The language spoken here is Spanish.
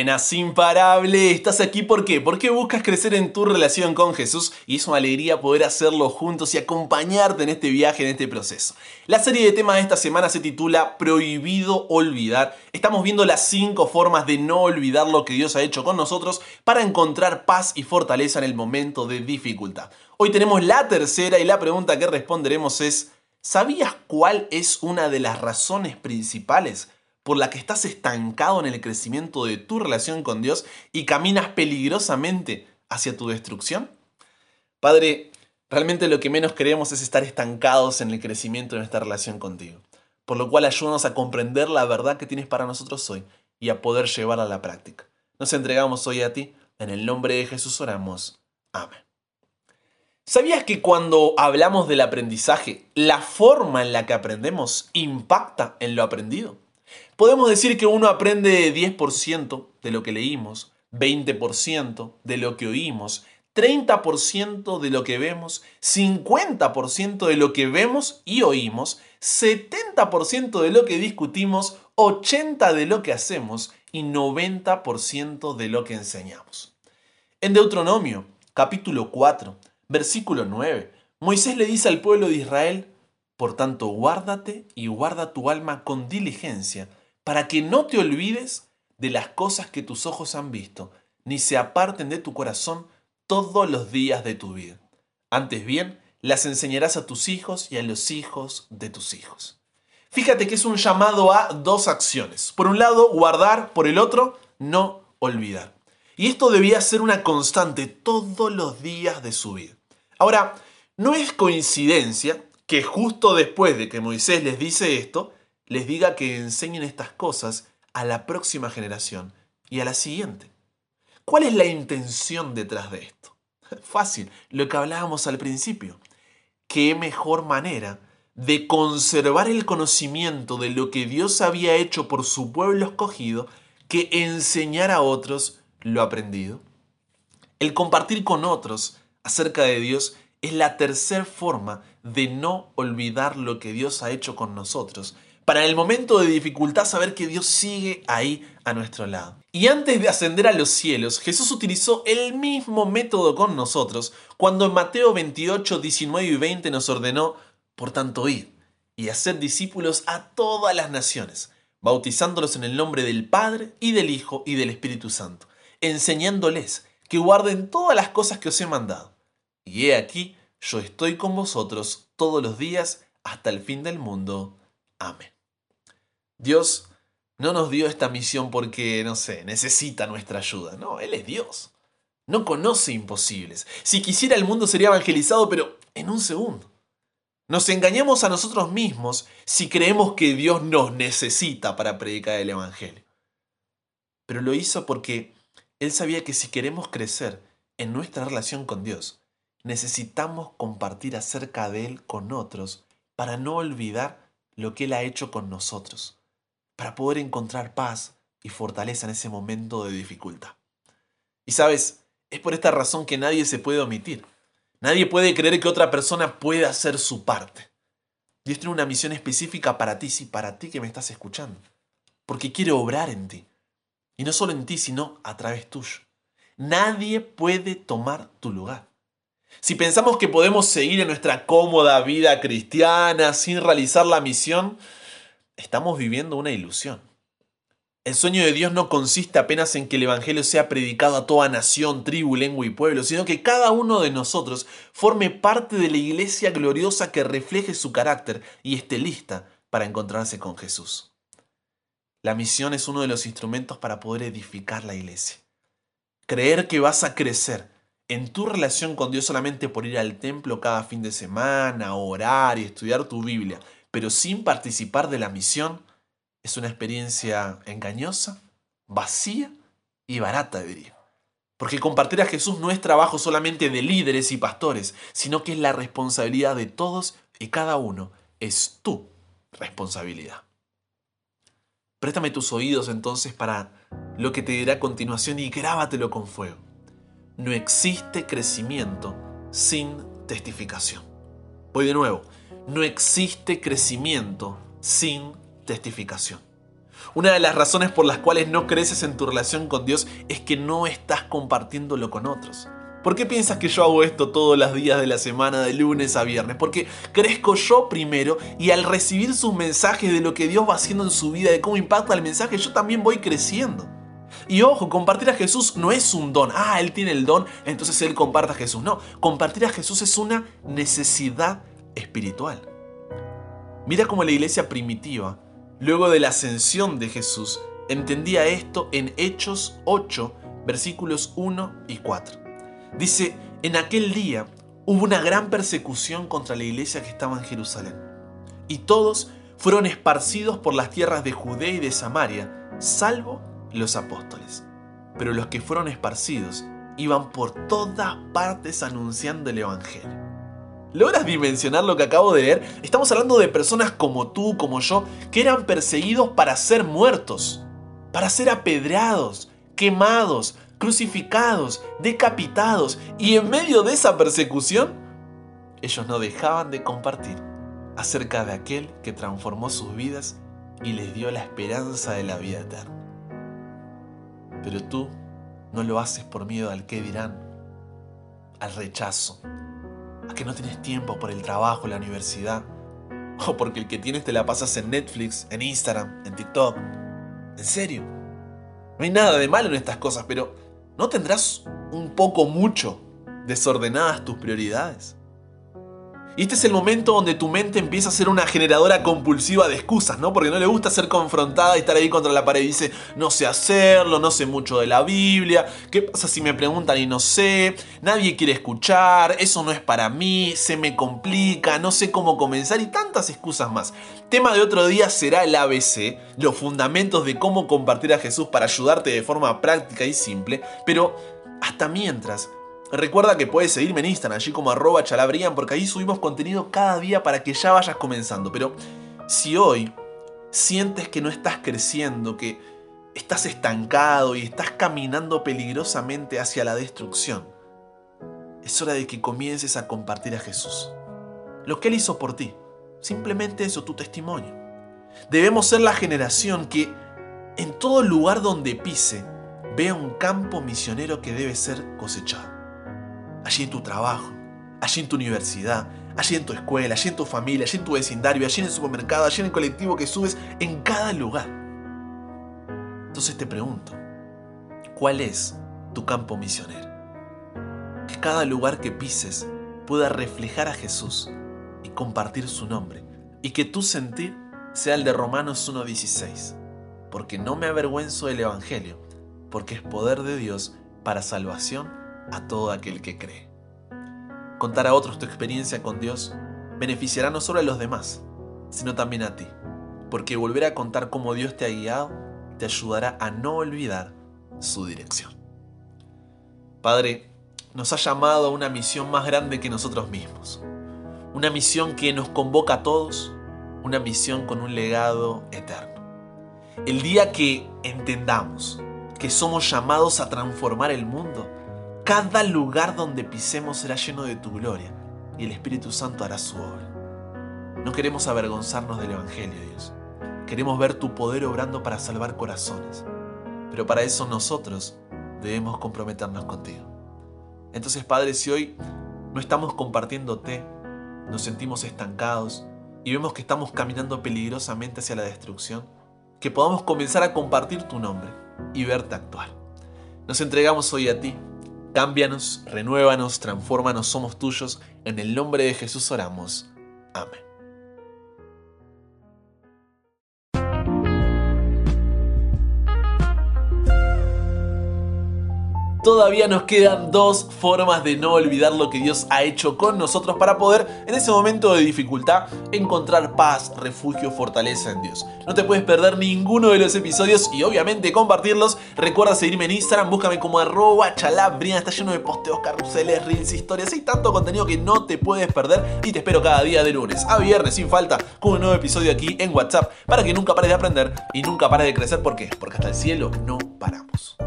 Buenas, imparable. ¿Estás aquí por qué? Porque buscas crecer en tu relación con Jesús y es una alegría poder hacerlo juntos y acompañarte en este viaje, en este proceso. La serie de temas de esta semana se titula Prohibido olvidar. Estamos viendo las cinco formas de no olvidar lo que Dios ha hecho con nosotros para encontrar paz y fortaleza en el momento de dificultad. Hoy tenemos la tercera y la pregunta que responderemos es, ¿sabías cuál es una de las razones principales? Por la que estás estancado en el crecimiento de tu relación con Dios y caminas peligrosamente hacia tu destrucción? Padre, realmente lo que menos queremos es estar estancados en el crecimiento de nuestra relación contigo. Por lo cual ayúdanos a comprender la verdad que tienes para nosotros hoy y a poder llevarla a la práctica. Nos entregamos hoy a ti. En el nombre de Jesús oramos. Amén. ¿Sabías que cuando hablamos del aprendizaje, la forma en la que aprendemos impacta en lo aprendido? Podemos decir que uno aprende 10% de lo que leímos, 20% de lo que oímos, 30% de lo que vemos, 50% de lo que vemos y oímos, 70% de lo que discutimos, 80% de lo que hacemos y 90% de lo que enseñamos. En Deuteronomio, capítulo 4, versículo 9, Moisés le dice al pueblo de Israel, por tanto, guárdate y guarda tu alma con diligencia, para que no te olvides de las cosas que tus ojos han visto, ni se aparten de tu corazón todos los días de tu vida. Antes bien, las enseñarás a tus hijos y a los hijos de tus hijos. Fíjate que es un llamado a dos acciones. Por un lado, guardar, por el otro, no olvidar. Y esto debía ser una constante todos los días de su vida. Ahora, no es coincidencia que justo después de que Moisés les dice esto, les diga que enseñen estas cosas a la próxima generación y a la siguiente. ¿Cuál es la intención detrás de esto? Fácil, lo que hablábamos al principio. ¿Qué mejor manera de conservar el conocimiento de lo que Dios había hecho por su pueblo escogido que enseñar a otros lo aprendido? El compartir con otros acerca de Dios es la tercera forma de no olvidar lo que Dios ha hecho con nosotros para el momento de dificultad saber que Dios sigue ahí a nuestro lado. Y antes de ascender a los cielos, Jesús utilizó el mismo método con nosotros cuando en Mateo 28, 19 y 20 nos ordenó, por tanto, ir y hacer discípulos a todas las naciones, bautizándolos en el nombre del Padre y del Hijo y del Espíritu Santo, enseñándoles que guarden todas las cosas que os he mandado. Y he aquí, yo estoy con vosotros todos los días hasta el fin del mundo. Amén. Dios no nos dio esta misión porque, no sé, necesita nuestra ayuda. No, Él es Dios. No conoce imposibles. Si quisiera el mundo sería evangelizado, pero en un segundo. Nos engañamos a nosotros mismos si creemos que Dios nos necesita para predicar el Evangelio. Pero lo hizo porque Él sabía que si queremos crecer en nuestra relación con Dios, necesitamos compartir acerca de Él con otros para no olvidar lo que Él ha hecho con nosotros para poder encontrar paz y fortaleza en ese momento de dificultad. Y sabes, es por esta razón que nadie se puede omitir. Nadie puede creer que otra persona pueda hacer su parte. Dios tiene una misión específica para ti, sí, para ti que me estás escuchando. Porque quiere obrar en ti. Y no solo en ti, sino a través tuyo. Nadie puede tomar tu lugar. Si pensamos que podemos seguir en nuestra cómoda vida cristiana sin realizar la misión, estamos viviendo una ilusión. El sueño de Dios no consiste apenas en que el Evangelio sea predicado a toda nación, tribu, lengua y pueblo, sino que cada uno de nosotros forme parte de la iglesia gloriosa que refleje su carácter y esté lista para encontrarse con Jesús. La misión es uno de los instrumentos para poder edificar la iglesia. Creer que vas a crecer en tu relación con Dios solamente por ir al templo cada fin de semana, orar y estudiar tu Biblia, pero sin participar de la misión, es una experiencia engañosa, vacía y barata, diría. Porque compartir a Jesús no es trabajo solamente de líderes y pastores, sino que es la responsabilidad de todos y cada uno. Es tu responsabilidad. Préstame tus oídos entonces para lo que te dirá a continuación y grábatelo con fuego. No existe crecimiento sin testificación. Voy de nuevo no existe crecimiento sin testificación. Una de las razones por las cuales no creces en tu relación con Dios es que no estás compartiéndolo con otros. ¿Por qué piensas que yo hago esto todos los días de la semana, de lunes a viernes? Porque crezco yo primero y al recibir sus mensajes de lo que Dios va haciendo en su vida, de cómo impacta el mensaje, yo también voy creciendo. Y ojo, compartir a Jesús no es un don. Ah, Él tiene el don, entonces Él comparte a Jesús. No, compartir a Jesús es una necesidad espiritual. Mira cómo la iglesia primitiva, luego de la ascensión de Jesús, entendía esto en Hechos 8, versículos 1 y 4. Dice, en aquel día hubo una gran persecución contra la iglesia que estaba en Jerusalén. Y todos fueron esparcidos por las tierras de Judea y de Samaria, salvo los apóstoles. Pero los que fueron esparcidos iban por todas partes anunciando el Evangelio. ¿Logras dimensionar lo que acabo de leer? Estamos hablando de personas como tú, como yo, que eran perseguidos para ser muertos, para ser apedreados, quemados, crucificados, decapitados, y en medio de esa persecución, ellos no dejaban de compartir acerca de aquel que transformó sus vidas y les dio la esperanza de la vida eterna. Pero tú no lo haces por miedo al qué dirán, al rechazo, a que no tienes tiempo por el trabajo, la universidad, o porque el que tienes te la pasas en Netflix, en Instagram, en TikTok. En serio. No hay nada de malo en estas cosas, pero ¿no tendrás un poco mucho desordenadas tus prioridades? Y este es el momento donde tu mente empieza a ser una generadora compulsiva de excusas, ¿no? Porque no le gusta ser confrontada y estar ahí contra la pared y dice, no sé hacerlo, no sé mucho de la Biblia, ¿qué pasa si me preguntan y no sé? Nadie quiere escuchar, eso no es para mí, se me complica, no sé cómo comenzar y tantas excusas más. Tema de otro día será el ABC, los fundamentos de cómo compartir a Jesús para ayudarte de forma práctica y simple, pero hasta mientras Recuerda que puedes seguirme en Instagram, allí como arroba chalabrian, porque ahí subimos contenido cada día para que ya vayas comenzando. Pero si hoy sientes que no estás creciendo, que estás estancado y estás caminando peligrosamente hacia la destrucción, es hora de que comiences a compartir a Jesús. Lo que Él hizo por ti. Simplemente eso, tu testimonio. Debemos ser la generación que en todo lugar donde pise vea un campo misionero que debe ser cosechado allí en tu trabajo, allí en tu universidad, allí en tu escuela, allí en tu familia, allí en tu vecindario, allí en el supermercado, allí en el colectivo que subes, en cada lugar. Entonces te pregunto, ¿cuál es tu campo misionero? Que cada lugar que pises pueda reflejar a Jesús y compartir su nombre, y que tu sentir sea el de Romanos 1.16, porque no me avergüenzo del Evangelio, porque es poder de Dios para salvación a todo aquel que cree. Contar a otros tu experiencia con Dios beneficiará no solo a los demás, sino también a ti, porque volver a contar cómo Dios te ha guiado te ayudará a no olvidar su dirección. Padre, nos ha llamado a una misión más grande que nosotros mismos, una misión que nos convoca a todos, una misión con un legado eterno. El día que entendamos que somos llamados a transformar el mundo, cada lugar donde pisemos será lleno de tu gloria y el Espíritu Santo hará su obra. No queremos avergonzarnos del Evangelio, Dios. Queremos ver tu poder obrando para salvar corazones. Pero para eso nosotros debemos comprometernos contigo. Entonces, Padre, si hoy no estamos compartiéndote, nos sentimos estancados y vemos que estamos caminando peligrosamente hacia la destrucción, que podamos comenzar a compartir tu nombre y verte actuar. Nos entregamos hoy a ti Cámbianos, renuévanos, transfórmanos, somos tuyos. En el nombre de Jesús oramos. Amén. Todavía nos quedan dos formas de no olvidar lo que Dios ha hecho con nosotros para poder, en ese momento de dificultad, encontrar paz, refugio, fortaleza en Dios. No te puedes perder ninguno de los episodios y obviamente compartirlos. Recuerda seguirme en Instagram, búscame como arroba chalabrian, está lleno de posteos, carruseles, reels, historias, hay tanto contenido que no te puedes perder y te espero cada día de lunes a viernes sin falta con un nuevo episodio aquí en WhatsApp para que nunca pares de aprender y nunca pares de crecer. ¿Por qué? Porque hasta el cielo no paramos.